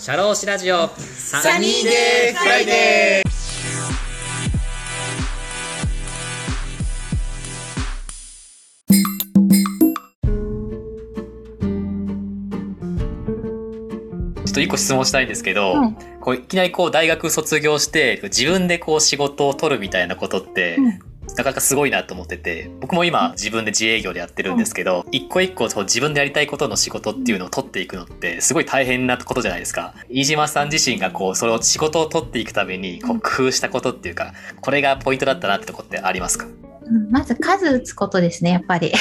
シャローシラジオ。サニーデーフライデー。ちょっと一個質問したいんですけど、はいこういきなりこう大学卒業して自分でこう仕事を取るみたいなことって、うんなかなかすごいなと思ってて僕も今自分で自営業でやってるんですけど、一個一個そう自分でやりたいことの仕事っていうのを取っていくのってすごい大変なことじゃないですか。飯島さん自身がこうそれを仕事を取っていくためにこう工夫したことっていうかこれがポイントだったなってとこってありますか？うんまず数打つことですね、やっぱり。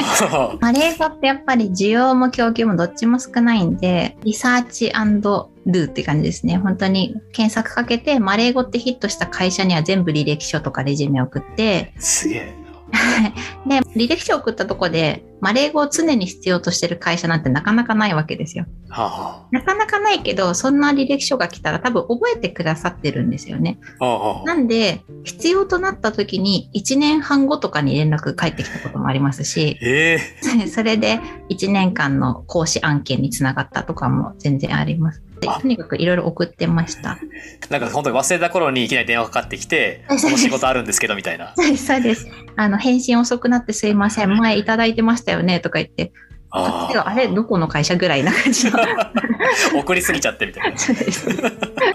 マレー語ってやっぱり需要も供給もどっちも少ないんで、リサーチドゥって感じですね。本当に検索かけて、マレー語ってヒットした会社には全部履歴書とかレジュメ送って、すげえ で、履歴書送ったとこで、マレー語を常に必要としてる会社なんてなかなかないわけですよ。はあはなかなかないけど、そんな履歴書が来たら多分覚えてくださってるんですよね。あはあはあなんで、必要となった時に1年半後とかに連絡返ってきたこともありますし、ええ それで1年間の講師案件につながったとかも全然あります。とにかくいろいろ送ってました。なんか本当に忘れた頃にいきなり電話かかってきて、そうその仕事あるんですけどみたいな。そうです、そうです。あの、返信遅くなってすいません。前いただいてましたよねとか言って、あああれ、どこの会社ぐらいな感じの。あ。送りすぎちゃってみたいな。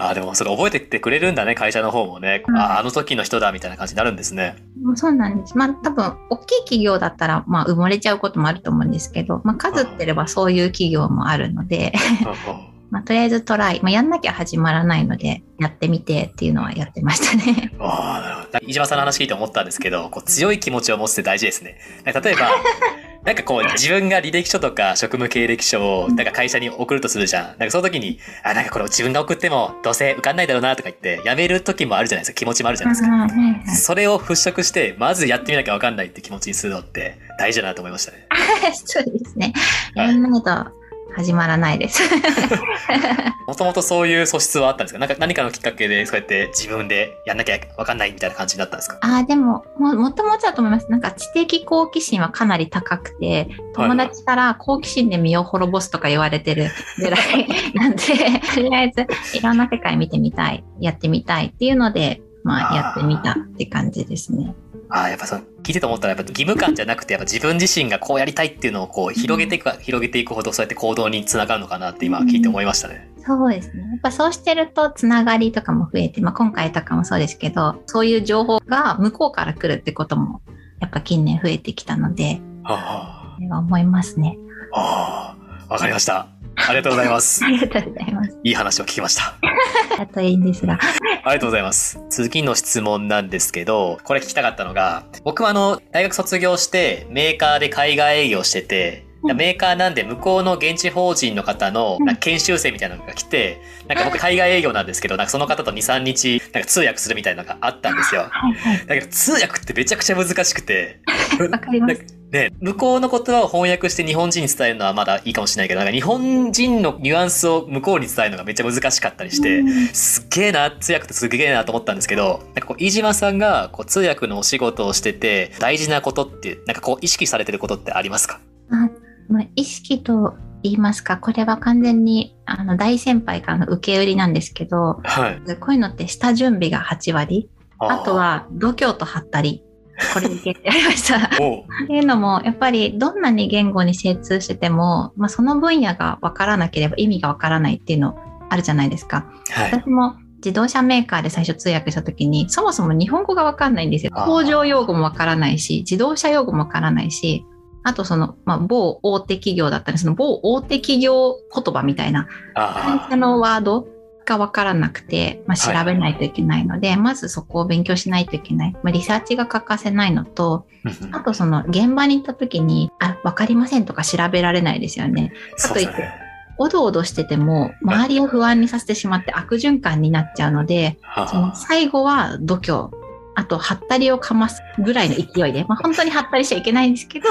ああ、でもそれ覚えててくれるんだね、会社の方もね。うんああ、あの時の人だみたいな感じになるんですね。そうなんです。まあ多分、大きい企業だったら、まあ埋もれちゃうこともあると思うんですけど、まあ数ってればそういう企業もあるので、まあとりあえずトライ、まあやんなきゃ始まらないので、やってみてっていうのはやってましたね。ああ、なるほど。飯島さんの話聞いて思ったんですけど、こう強い気持ちを持つって大事ですね。例えば、なんかこう自分が履歴書とか職務経歴書をなんか会社に送るとするじゃん。なんかその時に、あ、なんかこれ自分が送ってもどうせ受かんないだろうなとか言って、やめる時もあるじゃないですか。気持ちもあるじゃないですか。それを払拭して、まずやってみなきゃわかんないって気持ちにするのって大事だなと思いましたね。そうですね。はいやんないと始まらないです。もともとそういう素質はあったんですか？なんか何かのきっかけでそうやって自分でやんなきゃわかんないみたいな感じになったんですか？ああ、でも、ももともとだと思います。なんか知的好奇心はかなり高くて、友達から好奇心で身を滅ぼすとか言われてるぐらい なんで、とりあえずいろんな世界見てみたい、やってみたいっていうので、まあやってみたって感じですね。ああ、やっぱそう、聞いてて思ったら、やっぱ義務感じゃなくて、やっぱ自分自身がこうやりたいっていうのをこう広げていくか、広げていくほど、そうやって行動につながるのかなって今聞いて思いましたね。そうですね。やっぱそうしてるとつながりとかも増えて、まあ今回とかもそうですけど、そういう情報が向こうから来るってことも、やっぱ近年増えてきたので、はそれは思いますね。あ、ああ、わかりました。ありがとうございます あ。りがとうございます。いい話を聞きました。あといいんですが。ありがとうございます。次の質問なんですけど、これ聞きたかったのが、僕はあの、大学卒業してメーカーで海外営業してて、うんメーカーなんで向こうの現地法人の方の研修生みたいなのが来て、なんか僕海外営業なんですけど、なんかその方と2、3日なんか通訳するみたいなのがあったんですよ。だけど通訳ってめちゃくちゃ難しくて、わかります。ね、向こうの言葉を翻訳して日本人に伝えるのはまだいいかもしれないけど、なんか日本人のニュアンスを向こうに伝えるのがめっちゃ難しかったりして、うんすっげえな、通訳ってすっげえなと思ったんですけど、なんかこう、飯島さんがこう通訳のお仕事をしてて、大事なことって、なんかこう、意識されてることってありますか？あまあ、意識と言いますか、これは完全にあの大先輩からの受け売りなんですけど、はい。こういうのって下準備が8割、あと、は度胸とはったり、これだけやりました。っていうのも、やっぱりどんなに言語に精通してても、まあ、その分野がわからなければ意味がわからないっていうのあるじゃないですか。はい。私も自動車メーカーで最初通訳した時に、そもそも日本語がわかんないんですよ。工場用語もわからないし、自動車用語もわからないし、あとその、まあ、某大手企業だったり、その某大手企業言葉みたいな会あ社のワードがわからなくて、まあ、はい調べないといけないので、まずそこを勉強しないといけない。まあ、リサーチが欠かせないのと、あ。あとその現場に行った時に、あ、わかりませんとか調べられないですよね。そうですね。おどおどしてても、周りを不安にさせてしまって悪循環になっちゃうので、そのは最後は度胸。あと、はったりをかますぐらいの勢いで、まあ、本当にはったりしちゃいけないんですけど、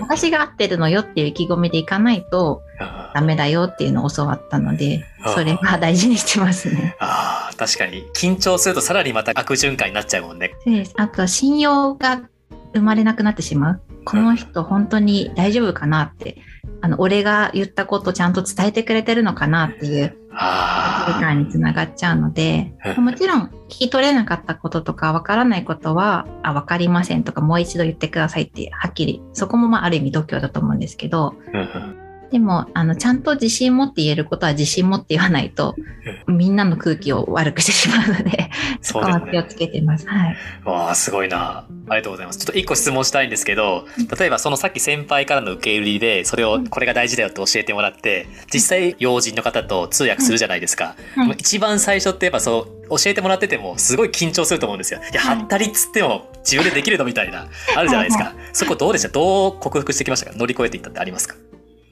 私が合ってるのよっていう意気込みでいかないとあダメだよっていうのを教わったのであ、それは大事にしてますね。あー、確かに。緊張するとさらにまた悪循環になっちゃうもんね。そうですあと、信用が生まれなくなってしまう。この人本当に大丈夫かなって、あの、俺が言ったことちゃんと伝えてくれてるのかなっていうあ理解につながっちゃうのでうん、もちろん聞き取れなかったこととかわからないことは、あ、わかりませんとかもう一度言ってくださいってはっきり、そこもまあある意味度胸だと思うんですけど、でも、あの、ちゃんと自信持って言えることは自信持って言わないと、みんなの空気を悪くしてしまうので、そ。こは気をつけてます。はい。わあ、すごいな。ありがとうございます。ちょっと一個質問したいんですけど、例えばそのさっき先輩からの受け売りで、それを、これが大事だよって教えてもらって、実際要人の方と通訳するじゃないですか。はいもう一番最初ってやっぱそう、教えてもらっててもすごい緊張すると思うんですよ。いや、ははいったりっつっても自分でできるのみたいな、あるじゃないですか。そこどうでした？どう克服してきましたか？乗り越えていったってありますか？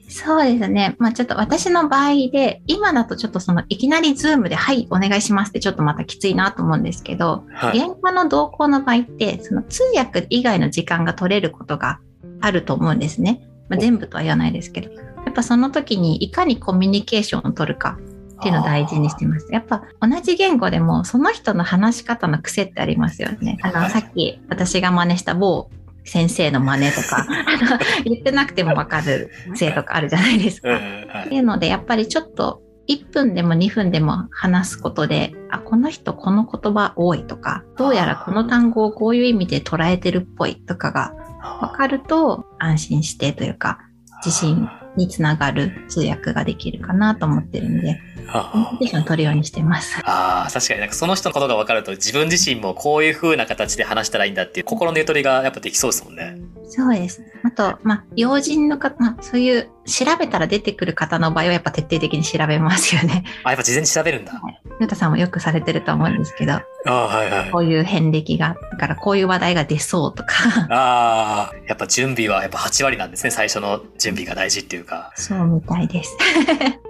そうですね。まあちょっと私の場合で、今だとちょっとそのいきなりズームで、はい、お願いしますってちょっとまたきついなと思うんですけど、はい。現場の同行の場合って、その通訳以外の時間が取れることがあると思うんですね。まあ、全部とは言わないですけど。やっぱその時にいかにコミュニケーションを取るかっていうのを大事にしてます。やっぱ同じ言語でもその人の話し方の癖ってありますよね。あの、はいさっき私が真似した某先生の真似とか、言ってなくてもわかる癖とかあるじゃないですか。ってい。いうので、やっぱりちょっと1分でも2分でも話すことで、あ、この人この言葉多いとか、どうやらこの単語をこういう意味で捉えてるっぽいとかが分かると安心してというか、自信につながる通訳ができるかなと思ってるんで、コミュニケーション取るようにしてます。ああ、確かになんかその人のことが分かると自分自身もこういう風な形で話したらいいんだっていう心のゆとりがやっぱできそうですもんね。そうです。あと、まあ、要人の方、まあ、そういう調べたら出てくる方の場合はやっぱ徹底的に調べますよね。あ、やっぱ事前に調べるんだ。ゆうたさんもよくされてると思うんですけど、ああ、はいはい。こういう遍歴があったから、こういう話題が出そうとか、ああ、やっぱ準備はやっぱ8割なんですね。最初の準備が大事っていうか。そうみたいです。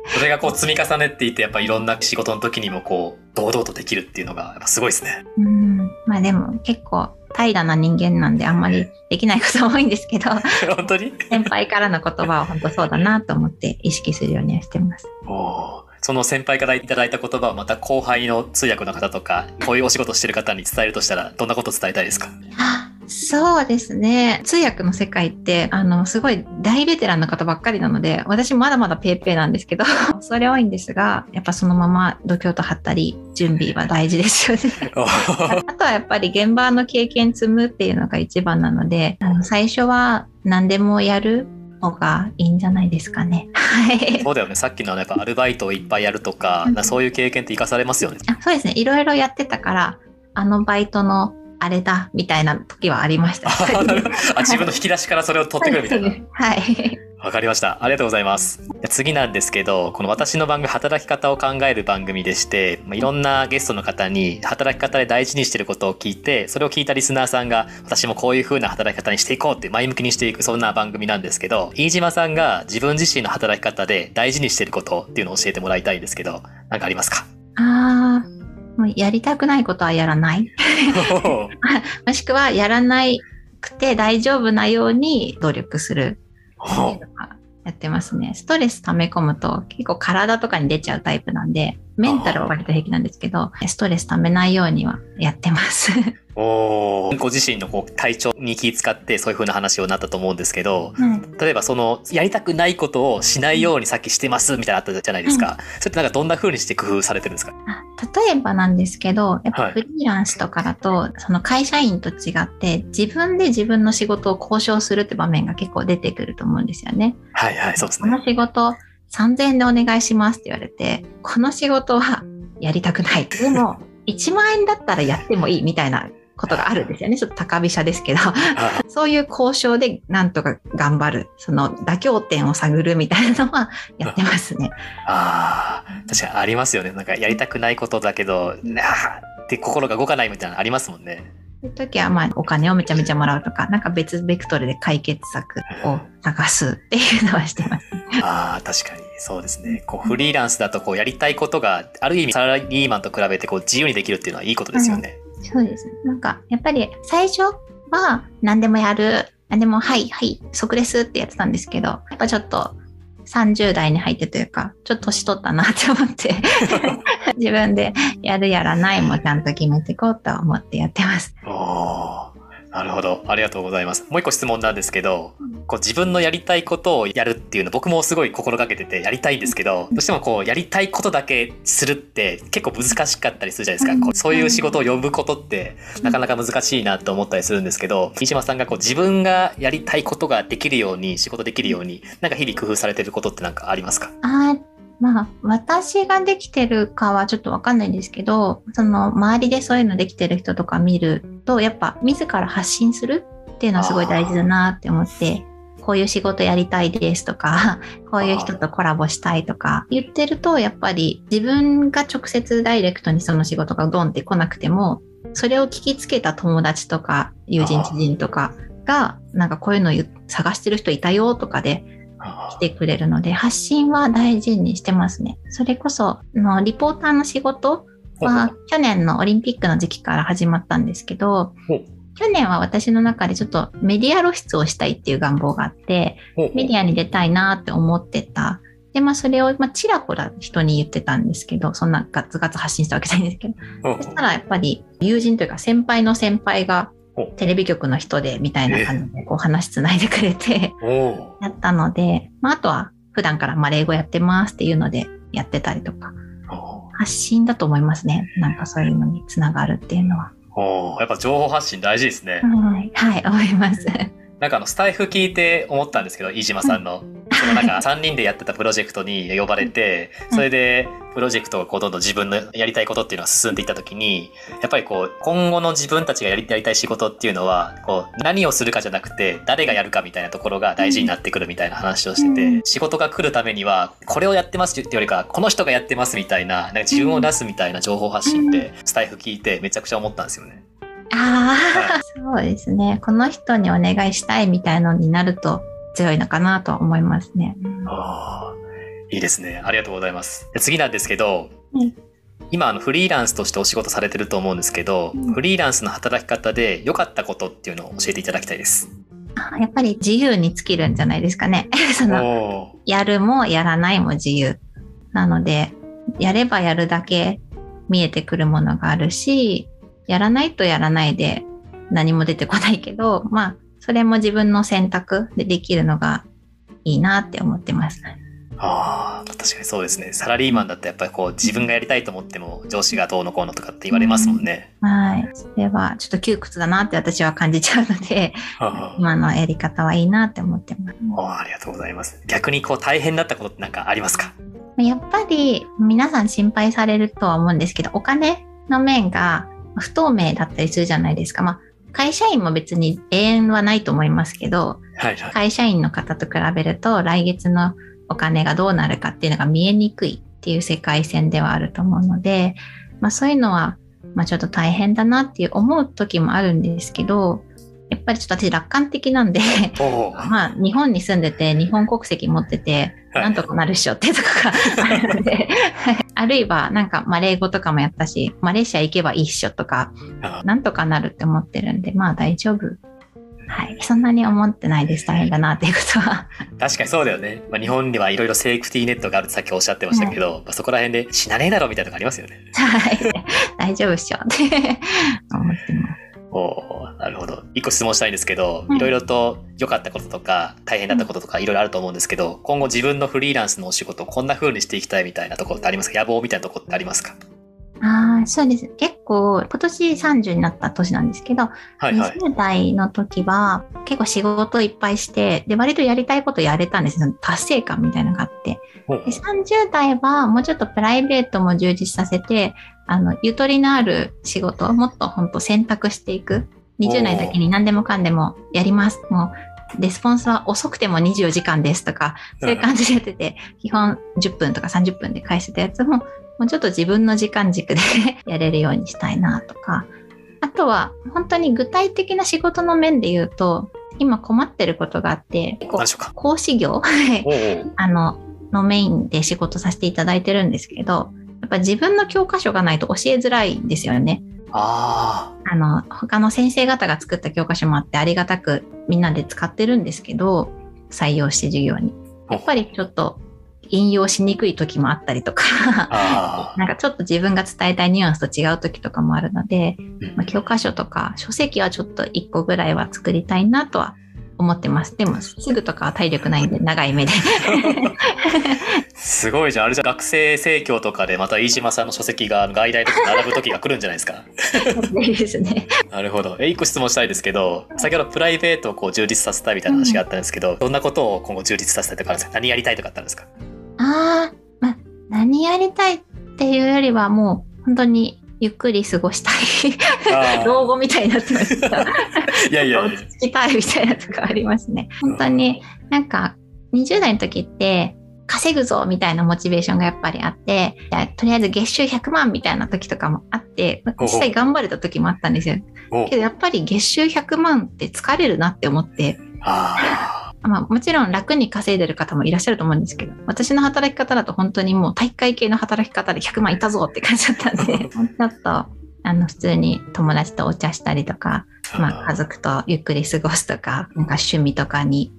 それがこう積み重ねっていって、やっぱいろんな仕事の時にもこう、堂々とできるっていうのが、やっぱすごいですね。うん。まあでも結構平らな人間なんであんまりできないことも多いんですけど、本当に？先輩からの言葉は本当そうだなと思って意識するようにはしてます。おー。その先輩からいただいた言葉をまた後輩の通訳の方とか、こういうお仕事してる方に伝えるとしたら、どんなことを伝えたいですか？あそうですね。通訳の世界って、あの、すごい大ベテランの方ばっかりなので、私まだまだペーペーなんですけど、それ多いんですが、やっぱそのまま度胸と張ったり、準備は大事ですよね。あとはやっぱり現場の経験積むっていうのが一番なので、あの最初は何でもやる方がいいんじゃないですかね。はい。そうだよね。さっきのやっぱアルバイトをいっぱいやるとか、うんなそういう経験って活かされますよね。あそうですね。いろいろやってたから、あのバイトのあれだ、みたいな時はありました。あ自分の引き出しからそれを取ってくるみたいな。はい。わかりました。ありがとうございます。次なんですけど、この私の番組、働き方を考える番組でして、まあ、いろんなゲストの方に働き方で大事にしていることを聞いて、それを聞いたリスナーさんが、私もこういう風な働き方にしていこうって前向きにしていく、そんな番組なんですけど、飯島さんが自分自身の働き方で大事にしていることっていうのを教えてもらいたいんですけど、何かありますか？ああ、もうやりたくないことはやらない。もしくはやらないくて大丈夫なように努力する。やってますね。ストレス溜め込むと結構体とかに出ちゃうタイプなんで、メンタルは割と平気なんですけど、ストレス溜めないようにはやってます。おー ご自身のこう体調に気遣ってそういう風な話をなったと思うんですけど、例えばそのやりたくないことをしないようにさっきしてますみたいなのあったじゃないですか。それってなんかどんな風にして工夫されてるんですか？あ例えばなんですけど、やっはいぱフリーランスとかだと、その会社員と違って自分で自分の仕事を交渉するって場面が結構出てくると思うんですよね。はいはい、そうですこのね。仕事3000円でお願いしますって言われて、この仕事はやりたくない。でも、1万円だったらやってもいいみたいなことがあるんですよね。ちょっと高飛車ですけど。あ そういう交渉でなんとか頑張る。その妥協点を探るみたいなのはやってますね。あー、確かにありますよね。なんかやりたくないことだけど、なあって心が動かないみたいなのありますもんね。そういう時はまあお金をめちゃめちゃもらうとか、なんか別ベクトルで解決策を探すっていうのはしてます。ああ、確かにそうですね。こうフリーランスだとこうやりたいことがある意味サラリーマンと比べてこう自由にできるっていうのはいいことですよね。そうですね。なんか、やっぱり最初は何でもやる、何でも、はい、はい、即レスってやってたんですけど、やっぱちょっと30代に入ってというか、ちょっと年取ったなって思って、自分でやるやらないもちゃんと決めていこうと思ってやってます。ああなるほど。ありがとうございます。もう一個質問なんですけど、こう自分のやりたいことをやるっていうの僕もすごい心がけててやりたいんですけど、どうしてもこうやりたいことだけするって結構難しかったりするじゃないですか。こうそういう仕事を呼ぶことってなかなか難しいなと思ったりするんですけど、飯島さんがこう自分がやりたいことができるように、仕事できるように、なんか日々工夫されてることってなんかありますか？あーまあ、私ができてるかはちょっとわかんないんですけど、その周りでそういうのできてる人とか見ると、やっぱ自ら発信するっていうのはすごい大事だなって思って、こういう仕事やりたいですとか、こういう人とコラボしたいとか言ってると、やっぱり自分が直接ダイレクトにその仕事がドンって来なくても、それを聞きつけた友達とか友人知人とかが、なんかこういうの探してる人いたよとかで、来てくれるので、発信は大事にしてますね。それこそ、あのリポーターの仕事は去年のオリンピックの時期から始まったんですけど去年は私の中でちょっとメディア露出をしたいっていう願望があって、メディアに出たいなって思ってた。で、まあそれを、まあちらほら人に言ってたんですけど、そんなガツガツ発信したわけじゃないんですけど、そしたらやっぱり友人というか先輩の先輩がテレビ局の人でみたいな感じでこう話つないでくれて、やったので、まあ、あとは普段からマレー語やってますっていうのでやってたりとか、お発信だと思いますね。なんかそういうのにつながるっていうのは。おやっぱ情報発信大事ですね。はい、はい、思います。なんかあのスタイフ聞いて思ったんですけど飯島さんの、そのなんか3人でやってたプロジェクトに呼ばれてそれでプロジェクトがこうどんどん自分のやりたいことっていうのが進んでいった時にやっぱりこう今後の自分たちがやりやりたい仕事っていうのはこう何をするかじゃなくて誰がやるかみたいなところが大事になってくるみたいな話をしてて、うん仕事が来るためにはこれをやってますっていうよりかはこの人がやってますみたいななんか自分を出すみたいな情報発信ってスタイフ聞いてめちゃくちゃ思ったんですよね。ああ、そうですね。この人にお願いしたいみたいのになると強いのかなと思いますね。ああ、いいですね。ありがとうございます。で次なんですけど、うん今あのフリーランスとしてお仕事されてると思うんですけど、うんフリーランスの働き方で良かったことっていうのを教えていただきたいです。あやっぱり自由に尽きるんじゃないですかね。そのおやるもやらないも自由。なので、やればやるだけ見えてくるものがあるし、やらないとやらないで何も出てこないけど、まあ、それも自分の選択でできるのがいいなって思ってます。ああ、確かにそうですね。サラリーマンだとやっぱりこう自分がやりたいと思っても上司がどうのこうのとかって言われますもんね。はい。それはちょっと窮屈だなって私は感じちゃうので、あ今のやり方はいいなって思ってます。あありがとうございます。逆にこう大変だったことってなんかありますか？やっぱり皆さん心配されるとは思うんですけど、お金の面が不透明だったりするじゃないですか。まあ、会社員も別に永遠はないと思いますけど、はいはい。会社員の方と比べると来月のお金がどうなるかっていうのが見えにくいっていう世界線ではあると思うので、まあそういうのは、まあちょっと大変だなっていう思う時もあるんですけど、やっぱりちょっと私楽観的なんで。まあ、日本に住んでて、日本国籍持ってて、はいなんとかなるっしょってとこがあるので、あるいは、なんか、マレー語とかもやったし、マレーシア行けばいいっしょとか、あなんとかなるって思ってるんで、まあ大丈夫。はい。そんなに思ってないです。大変だなっていうことは。確かにそうだよね。まあ、日本にはいろいろセーフティーネットがあるってさっきおっしゃってましたけど、まあ、そこら辺で死なねえだろみたいなのがありますよね。はい。大丈夫っしょって思ってます。おーなるほど。一個質問したいんですけど、うんいろいろと良かったこととか、大変だったこととかいろいろあると思うんですけど、今後自分のフリーランスのお仕事をこんな風にしていきたいみたいなところってありますか？野望みたいなところってありますか？ああ、そうです。結構、今年30になった年なんですけど、はいはい。20代の時は結構仕事いっぱいして、で、割とやりたいことやれたんですよ。達成感みたいなのがあって。で30代はもうちょっとプライベートも充実させて、あの、ゆとりのある仕事をもっと本当選択していく。20代だけに何でもかんでもやります。もう、レスポンスは遅くても24時間ですとか、そういう感じでやってて、基本10分とか30分で返してたやつも、もうちょっと自分の時間軸でやれるようにしたいなとか、あとは本当に具体的な仕事の面で言うと、今困ってることがあって、結構講師業。あの、のメインで仕事させていただいてるんですけど、やっぱ自分の教科書がないと教えづらいんですよね。ああの、他の先生方が作った教科書もあってありがたくみんなで使ってるんですけど、採用して授業に。あ。やっぱりちょっと引用しにくい時もあったりとか、あ なんかちょっと自分が伝えたいニュアンスと違う時とかもあるので、ーまあ、教科書とか書籍はちょっと1個ぐらいは作りたいなとは思ってます。でもすぐとかは体力ないんで長い目で。すごいじゃん。あれじゃ学生生協とかでまた飯島さんの書籍が外来とか並ぶ時が来るんじゃないですか？いいですね。なるほど。え、一個質問したいですけど、先ほどプライベートをこう充実させたいみたいな話があったんですけど、どんなことを今後充実させたいとかあるんですか？何やりたいとかあったんですか？ああ、まあ、何やりたいっていうよりはもう本当にゆっくり過ごしたい。あ老後みたいになってますけど。ーいやいや。落ち着きたいみたいなとこありますね。本当になんか20代の時って稼ぐぞみたいなモチベーションがやっぱりあって、とりあえず月収100万みたいな時とかもあって、実際頑張れた時もあったんですよ。おけどやっぱり月収100万って疲れるなって思って、あまあもちろん楽に稼いでる方もいらっしゃると思うんですけど、私の働き方だと本当にもう大会系の働き方で100万いたぞって感じだったんで、ちょっとあの普通に友達とお茶したりとか、ー。まあ、家族とゆっくり過ごすとか、なんか趣味とかに、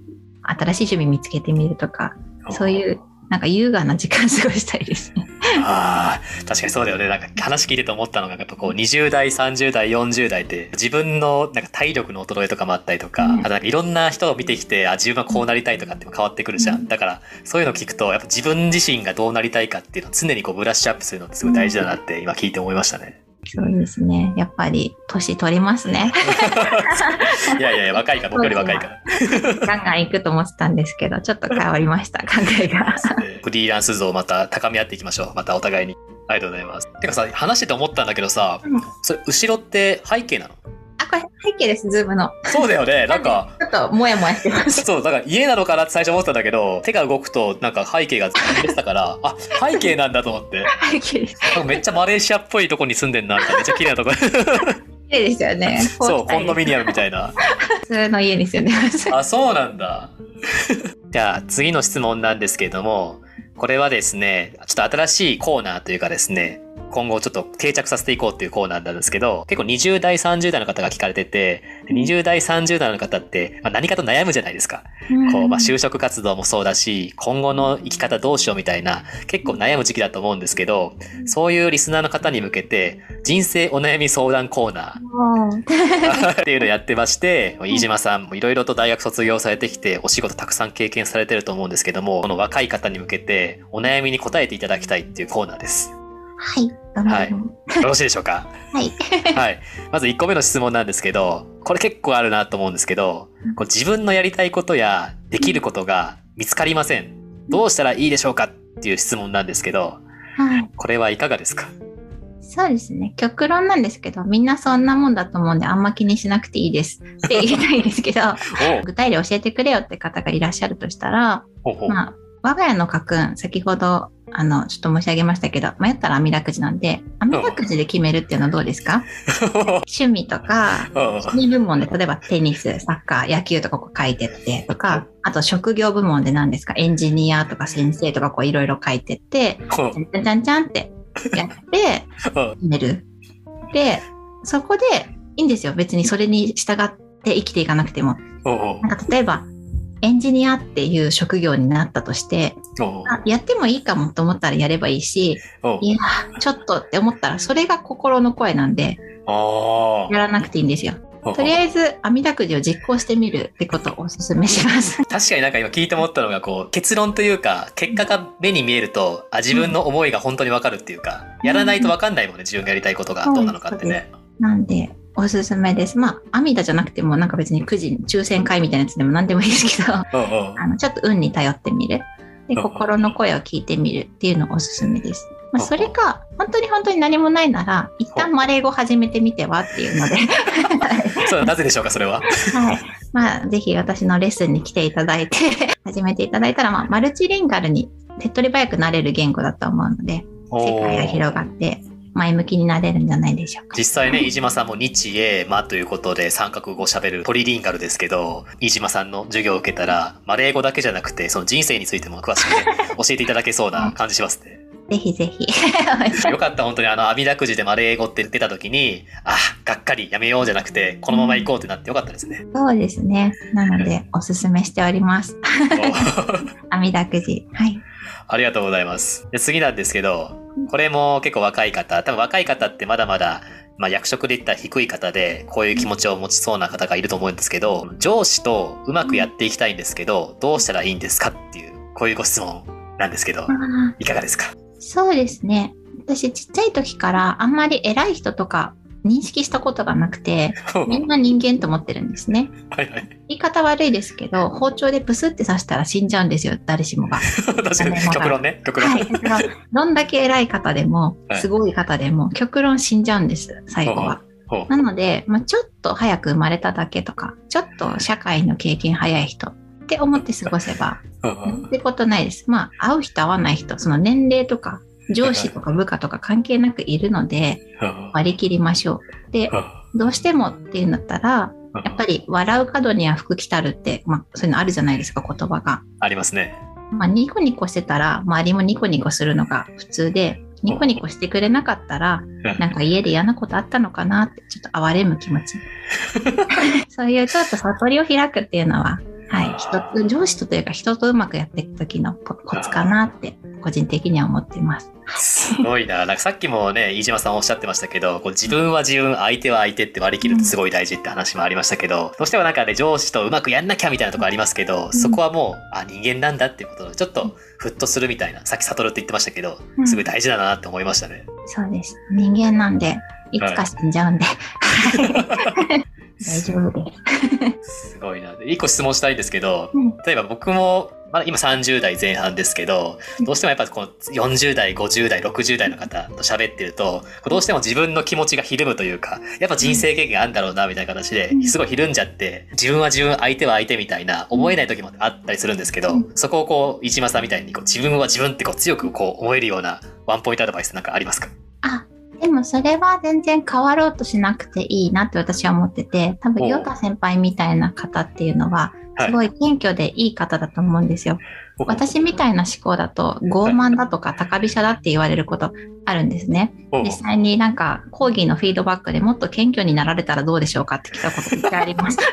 新しい趣味見つけてみるとか、そういう、なんか優雅な時間過ごしたいですね。ああ、確かにそうだよね。なんか話聞いてて思ったのが、やっぱこう20代、30代、40代って自分のなんか体力の衰えとかもあったりとか、うんあとなんかいろんな人を見てきて、あ、自分はこうなりたいとかって変わってくるじゃんだからそういうの聞くと、やっぱ自分自身がどうなりたいかっていうのを常にこうブラッシュアップするのってすごい大事だなって今聞いて思いましたね。そうですね。やっぱり、年取りますね。いやいや若いから、僕より若いから。ガンガン行くと思ってたんですけど、ちょっと変わりました、考えが。フリーランス像をまた高め合っていきましょう。またお互いに。ありがとうございます。てかさ、話してて思ったんだけどさ、うんそれ後ろって背景なの？あ、これ背景です、ズームの。そうだよね。なんか、ちょっともやもやしてます。そう、だから家なのかなって最初思ったんだけど、手が動くとなんか背景が出てたから、あ、背景なんだと思って。背景めっちゃマレーシアっぽいとこに住んでんな。めっちゃ綺麗なとこ。綺麗ですよね。そう、コンドミニアムみいたいな。普通の家ですよね。あ、そうなんだ。じゃあ次の質問なんですけれども、これはですね、ちょっと新しいコーナーというかですね、今後ちょっと定着させていこうっていうコーナーなんですけど、結構20代、30代の方が聞かれてて、で20代、30代の方って、まあ、何かと悩むじゃないですか。こう、まあ、就職活動もそうだし、今後の生き方どうしようみたいな、結構悩む時期だと思うんですけど、そういうリスナーの方に向けて、人生お悩み相談コーナーっていうのをやってまして、飯島さんもいろいろと大学卒業されてきて、お仕事たくさん経験されてると思うんですけども、この若い方に向けて、お悩みに答えていただきたいっていうコーナーです。はい。頑張りますよろしいでしょうか？はい。はい。まず1個目の質問なんですけど、これ結構あるなと思うんですけど、こう自分のやりたいことやできることが見つかりません。どうしたらいいでしょうかっていう質問なんですけど、はい。これはいかがですか？そうですね。極論なんですけど、みんなそんなもんだと思うんで、あんま気にしなくていいですって言いたいんですけど、具体例教えてくれよって方がいらっしゃるとしたら。まあ、我が家の家訓、先ほど、あの、ちょっと申し上げましたけど、迷ったら網だくじなんで、網だくじで決めるっていうのはどうですか？趣味とか、趣味部門で、例えばテニス、サッカー、野球とかこう書いてってとか、あと職業部門で何ですか、エンジニアとか先生とかこういろいろ書いてって、ほうじゃんじゃんじゃんってやって、決める。で、そこでいいんですよ。別にそれに従って生きていかなくても。なんか例えば、エンジニアっていう職業になったとして、やってもいいかもと思ったらやればいいし、いや、ちょっとって思ったら、それが心の声なんで、あやらなくていいんですよ。あ。とりあえず、網だくじを実行してみるってことをお勧めします。確かになんか今聞いて思ったのがこう結論というか結果が目に見えるとあ自分の思いが本当にわかるっていうかやらないとわかんないもんね自分がやりたいことがどうなのかってね。なんで、おすすめです。まあ、網だじゃなくても、なんか別にくじ、抽選会みたいなやつでも何でもいいですけど、あの、ちょっと運に頼ってみる。で、うん心の声を聞いてみるっていうのがおすすめです。まあ、それか、本当に本当に何もないなら、一旦マレー語始めてみてはっていうので、そうなぜでしょうかそれは。はい。まあ、ぜひ私のレッスンに来ていただいて、始めていただいたら、まあ、マルチリンガルに手っ取り早くなれる言語だと思うので、世界が広がって、前向きになれるんじゃないでしょうか。実際ね飯島さんも日英馬ということで三カ国語喋るトリリンガルですけど飯島さんの授業を受けたらマレー語だけじゃなくてその人生についても詳しくね 教えていただけそうな感じしますね。ぜひぜひ。よかった本当にあの網だくじでマレー語って出た時にあがっかりやめようじゃなくてこのまま行こうってなってよかったですね。そうですね。なので、おすすめしております。お網だくじ。はい。ありがとうございます。で次なんですけど、これも結構若い方、多分若い方ってまだまだ、まあ、役職で言ったら低い方で、こういう気持ちを持ちそうな方がいると思うんですけど、上司とうまくやっていきたいんですけど、どうしたらいいんですかっていう、こういうご質問なんですけど、いかがですか？そうですね。私ちっちゃい時からあんまり偉い人とか認識したことがなくて、みんな人間と思ってるんですね。はいはい。言い方悪いですけど、包丁でブスって刺したら死んじゃうんですよ、誰しもが。確かに、極論ね、極論。はい。どんだけ偉い方でもは、いすごい方でも、極論死んじゃうんです、最後は。なので、まあ、ちょっと早く生まれただけとか、ちょっと社会の経験早い人って思って過ごせば、ほうほうなんてことないです。まあ、会う人会わない人、その年齢とか、上司とか部下とか関係なくいるので、割り切りましょう。でどうしてもっていうんだったら、やっぱり笑う角には福来たるって、まあ、そういうのあるじゃないですか、言葉が。ありますね。まあ、ニコニコしてたら、周りもニコニコするのが普通で、ニコニコしてくれなかったら、なんか家で嫌なことあったのかなって、ちょっと哀れむ気持ち。そういうちょっと悟りを開くっていうのは、はい、人と、上司とというか人とうまくやっていく時のココツかなって、個人的には思ってます。すごいな。なんかさっきもね、飯島さんおっしゃってましたけど、こう自分は自分、相手は相手って割り切るってすごい大事って話もありましたけど、どうしてもなんかね、上司とうまくやんなきゃみたいなとこありますけど、そこはもう、あ、人間なんだっていうことをちょっとふっとするみたいな、さっき悟るって言ってましたけど、すごい大事だなって思いましたね。そうです。人間なんで、いつか死んじゃうんで。大丈夫。です。すごいな。で一個質問したいんですけど、うん。例えば僕も、まだ今30代前半ですけど、どうしてもやっぱこの40代、50代、60代の方と喋ってると、どうしても自分の気持ちがひるむというか、やっぱ人生経験あるんだろうな、みたいな形でう、ん。すごいひるんじゃって、自分は自分、相手は相手みたいな、思えない時もあったりするんですけどうん、そこをこう、市間さんみたいにこう、自分は自分ってこう、強くこう、思えるようなワンポイントアドバイスなんかありますか？あ、でもそれは全然変わろうとしなくていいなって私は思ってて、多分、ヨタ先輩みたいな方っていうのは、はいすごい謙虚でいい方だと思うんですよ。私みたいな思考だと、傲慢だとか高飛車だって言われることあるんですね。実際になんか講義のフィードバックでもっと謙虚になられたらどうでしょうかって聞いたこと一回あります。マ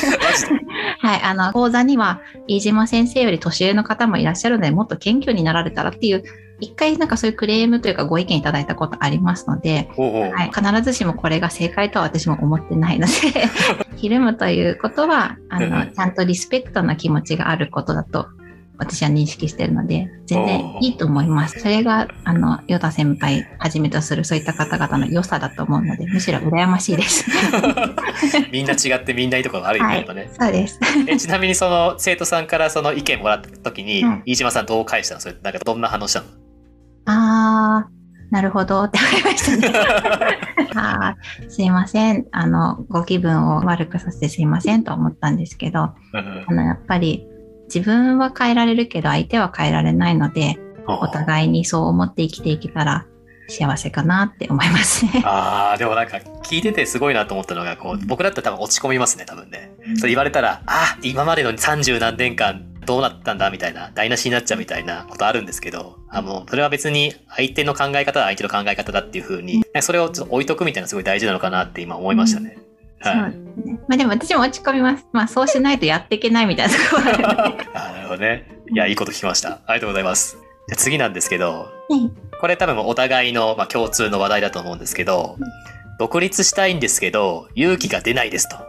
ジで はい、あの、講座には、飯島先生より年上の方もいらっしゃるので、もっと謙虚になられたらっていう、一回なんかそういうクレームというかご意見いただいたことありますので、はい、必ずしもこれが正解とは私も思ってないので、ひるむということは、あうんの、ちゃんとリスペクトな気持ちがあることだと、私は認識してるので、全然いいと思います。それが、あの、ヨタ先輩はじめとするそういった方々の良さだと思うので、むしろ羨ましいです。みんな違ってみんないいところあるよね、やっぱね。そうです。えちなみにその生徒さんからその意見もらった時に、うん飯島さんどう返したの？それなんかどんな反応したの？あー、なるほどって思いましたね。あーすいません。あの、ご気分を悪くさせてすいませんと思ったんですけど、うんあの、やっぱり自分は変えられるけど相手は変えられないので、お互いにそう思って生きていけたら幸せかなって思いますね。ああ、でもなんか聞いててすごいなと思ったのが、こう、僕だったら多分落ち込みますね、多分ね。そう言われたら、あ今までの30何年間どうなったんだみたいな、台無しになっちゃうみたいなことあるんですけど、あもう、それは別に相手の考え方は相手の考え方だっていう風に、なんかそれをちょっと置いとくみたいなのすごい大事なのかなって今思いましたね。はい。まあでも私も落ち込みます。まあそうしないとやっていけないみたいなところがあるので。あーなるほどね。いや、いいこと聞きました。ありがとうございます。じゃあ次なんですけど、はいこれ多分お互いの、まあ、共通の話題だと思うんですけど、独立したいんですけど、勇気が出ないですと。はい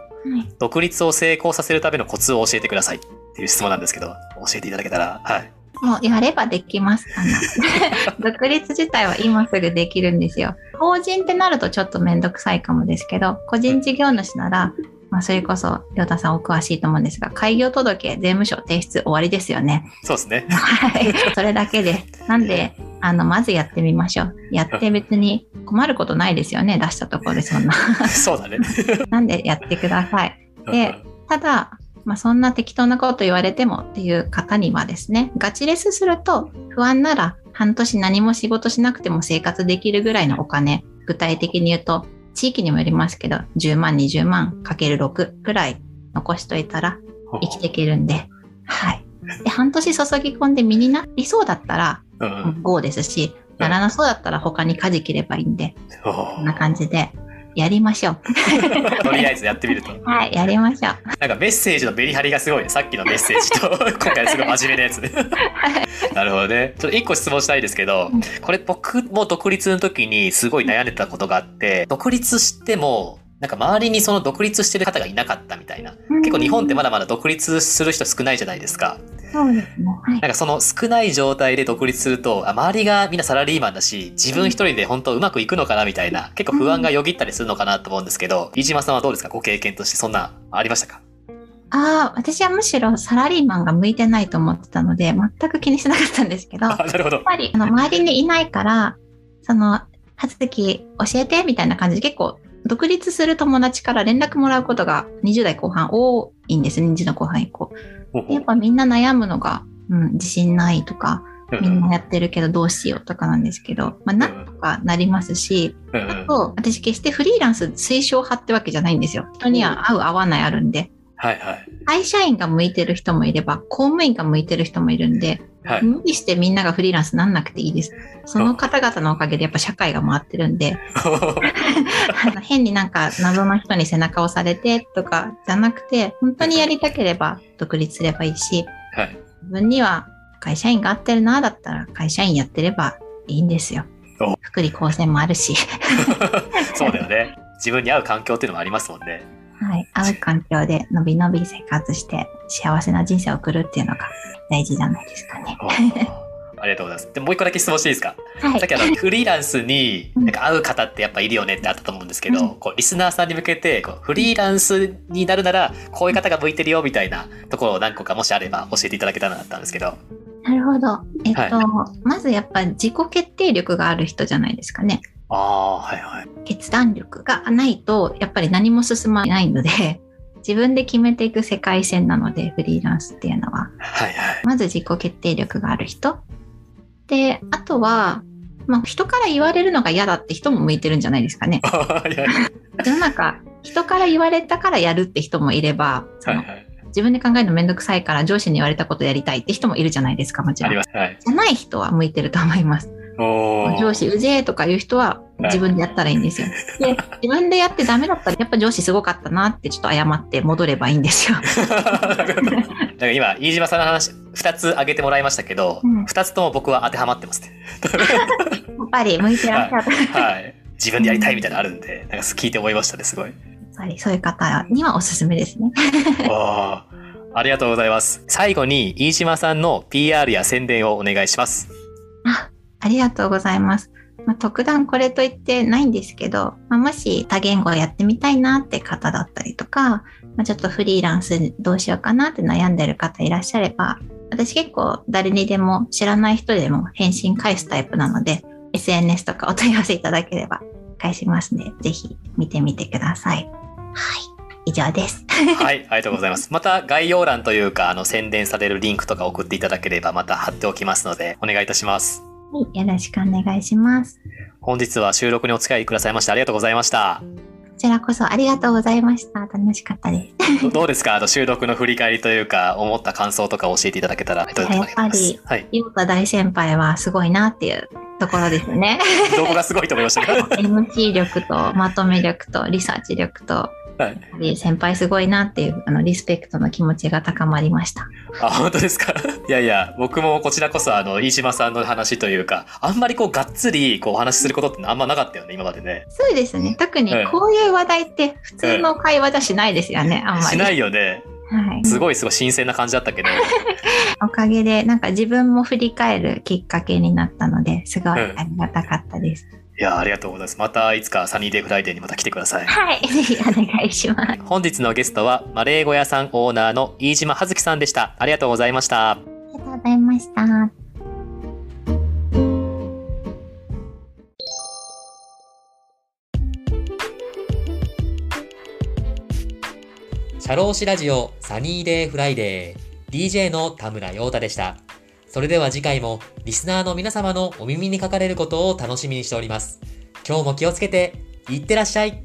独立を成功させるためのコツを教えてくださいっていう質問なんですけど、教えていただけたら、はい。もうやればできます。あ の独立自体は今すぐできるんですよ。法人ってなるとちょっとめんどくさいかもですけど、個人事業主なら、まあ、それこそ、りょうたさんお詳しいと思うんですが、開業届、税務署提出終わりですよね。そうですね。はい。それだけです。なんで、あの、まずやってみましょう。やって別に困ることないですよね。出したところでそんな。そうだね。なんでやってください。でただ、まあ、そんな適当なこと言われてもっていう方にはですね、ガチレスすると不安なら半年何も仕事しなくても生活できるぐらいのお金、具体的に言うと、地域にもよりますけど、10万、20万かける6ぐらい残しといたら生きていけるんで、はい。で、半年注ぎ込んで身になりそうだったらうんうん。GO ですし、ならなそうだったら他に舵切ればいいんで、おこんな感じでやりましょう。とりあえずやってみると。はい、やりましょう。なんかメッセージのメリハリがすごいね。さっきのメッセージと、今回すごい真面目なやつね。なるほどね。ちょっと一個質問したいですけど、これ僕も独立の時にすごい悩んでたことがあって、独立しても、なんか周りにその独立してる方がいなかったみたいな。結構日本ってまだまだ独立する人少ないじゃないですか。そうですね。はい。なんかその少ない状態で独立すると、あ周りがみんなサラリーマンだし、自分一人で本当うまくいくのかなみたいな、結構不安がよぎったりするのかなと思うんですけど、飯島さんはどうですか？ご経験としてそんなありましたか？ああ、私はむしろサラリーマンが向いてないと思ってたので、全く気にしなかったんですけど、なるほどっ。ぱりあの周りにいないから、その、はずき教えてみたいな感じで結構、独立する友達から連絡もらうことが20代後半多いんです、20代後半以降。やっぱみんな悩むのが、うん、自信ないとか、みんなやってるけどどうしようとかなんですけど、まあ、なんとかなりますし、あと、私決してフリーランス推奨派ってわけじゃないんですよ。人には合う合わないあるんで。はいはい。会社員が向いてる人もいれば、公務員が向いてる人もいるんで、はい。無理してみんながフリーランスなんなくていいです。その方々のおかげでやっぱ社会が回ってるんで、変になんか謎の人に背中を押されてとかじゃなくて、本当にやりたければ独立すればいいし、はい。自分には会社員が合ってるな、だったら会社員やってればいいんですよお。福利厚生もあるし、そうだよね。自分に合う環境っていうのもありますもんね。はい、合う環境でのびのび生活して幸せな人生を送るっていうのが大事じゃないですかね。ありがとうございます。でもう一個だけ質問していいですか、はいさっきあの、フリーランスになんか合う方ってやっぱいるよねってあったと思うんですけど、うんこうリスナーさんに向けてこう、フリーランスになるなら、こういう方が向いてるよみたいなところを何個かもしあれば教えていただけたらなったんですけど。なるほど。えっと、はまずやっぱ自己決定力がある人じゃないですかね。ああ、はいはい。決断力がないと、やっぱり何も進まないので、自分で決めていく世界線なので、フリーランスっていうのは。はいはい。まず自己決定力がある人。で、あとは、まあ、人から言われるのが嫌だって人も向いてるんじゃないですかね。世の中、人から言われたからやるって人もいれば、そのはいはい。自分で考えるのめんどくさいから上司に言われたことやりたいって人もいるじゃないですか、もちろん。はい。じゃない人は向いてると思います。上司うぜえとかいう人は自分でやったらいいんですよ。で、自分でやってダメだったらやっぱ上司すごかったなってちょっと謝って戻ればいいんですよ。なんか今、飯島さんの話、二つ挙げてもらいましたけどうん、二、つとも僕は当てはまってますね。やっぱり向いてらっしゃる。やっはい。自分でやりたいみたいなのあるんで、なんか聞いて思いましたね、すごい。ぱりそういう方にはおすすめですね。ありがとうございます。最後に、飯島さんの PR や宣伝をお願いします。あありがとうございます。まあ、特段これと言ってないんですけど、まあ、もし多言語やってみたいなって方だったりとか、まあ、ちょっとフリーランスどうしようかなって悩んでる方いらっしゃれば、私結構誰にでも知らない人でも返信返すタイプなので、SNS とかお問い合わせいただければ返しますので、ぜひ見てみてください。はい。以上です。はい、ありがとうございます。また概要欄というか、あの、宣伝されるリンクとか送っていただければ、また貼っておきますので、お願いいたします。はいよろしくお願いします。本日は収録にお付き合いくださいましてありがとうございました。こちらこそありがとうございました。楽しかったです。どどうですか？あの収録の振り返りというか、思った感想とか教えていただけたら、やっぱりはい。ゆうた大先輩はすごいなっていうところですね。どこがすごいと思いましたか？MC 力とまとめ力とリサーチ力と、はい。やっぱり先輩すごいなっていうあのリスペクトの気持ちが高まりました。あ、本当ですか？いやいや、僕もこちらこそ、あの、飯島さんの話というか、あんまりこう、がっつり、こう、お話しすることってあんまなかったよね、今までね。そうですね。特にええこういう話題って普通の会話じゃしないですよね、あんまり。しないよね。はい。すごいすごい新鮮な感じだったけど。おかげで、なんか自分も振り返るきっかけになったので、すごいうんありがたかったです。いや、ありがとうございます。またいつかサニーデイフライデーにまた来てください。はい。ぜひお願いします。本日のゲストは、マレー語屋さんオーナーの飯島葉月さんでした。ありがとうございました。ありがとうございました。社労士ラジオサニーデイフライデー DJ の田村陽太でした。それでは次回もリスナーの皆様のお耳にかかれることを楽しみにしております。今日も気をつけていってらっしゃい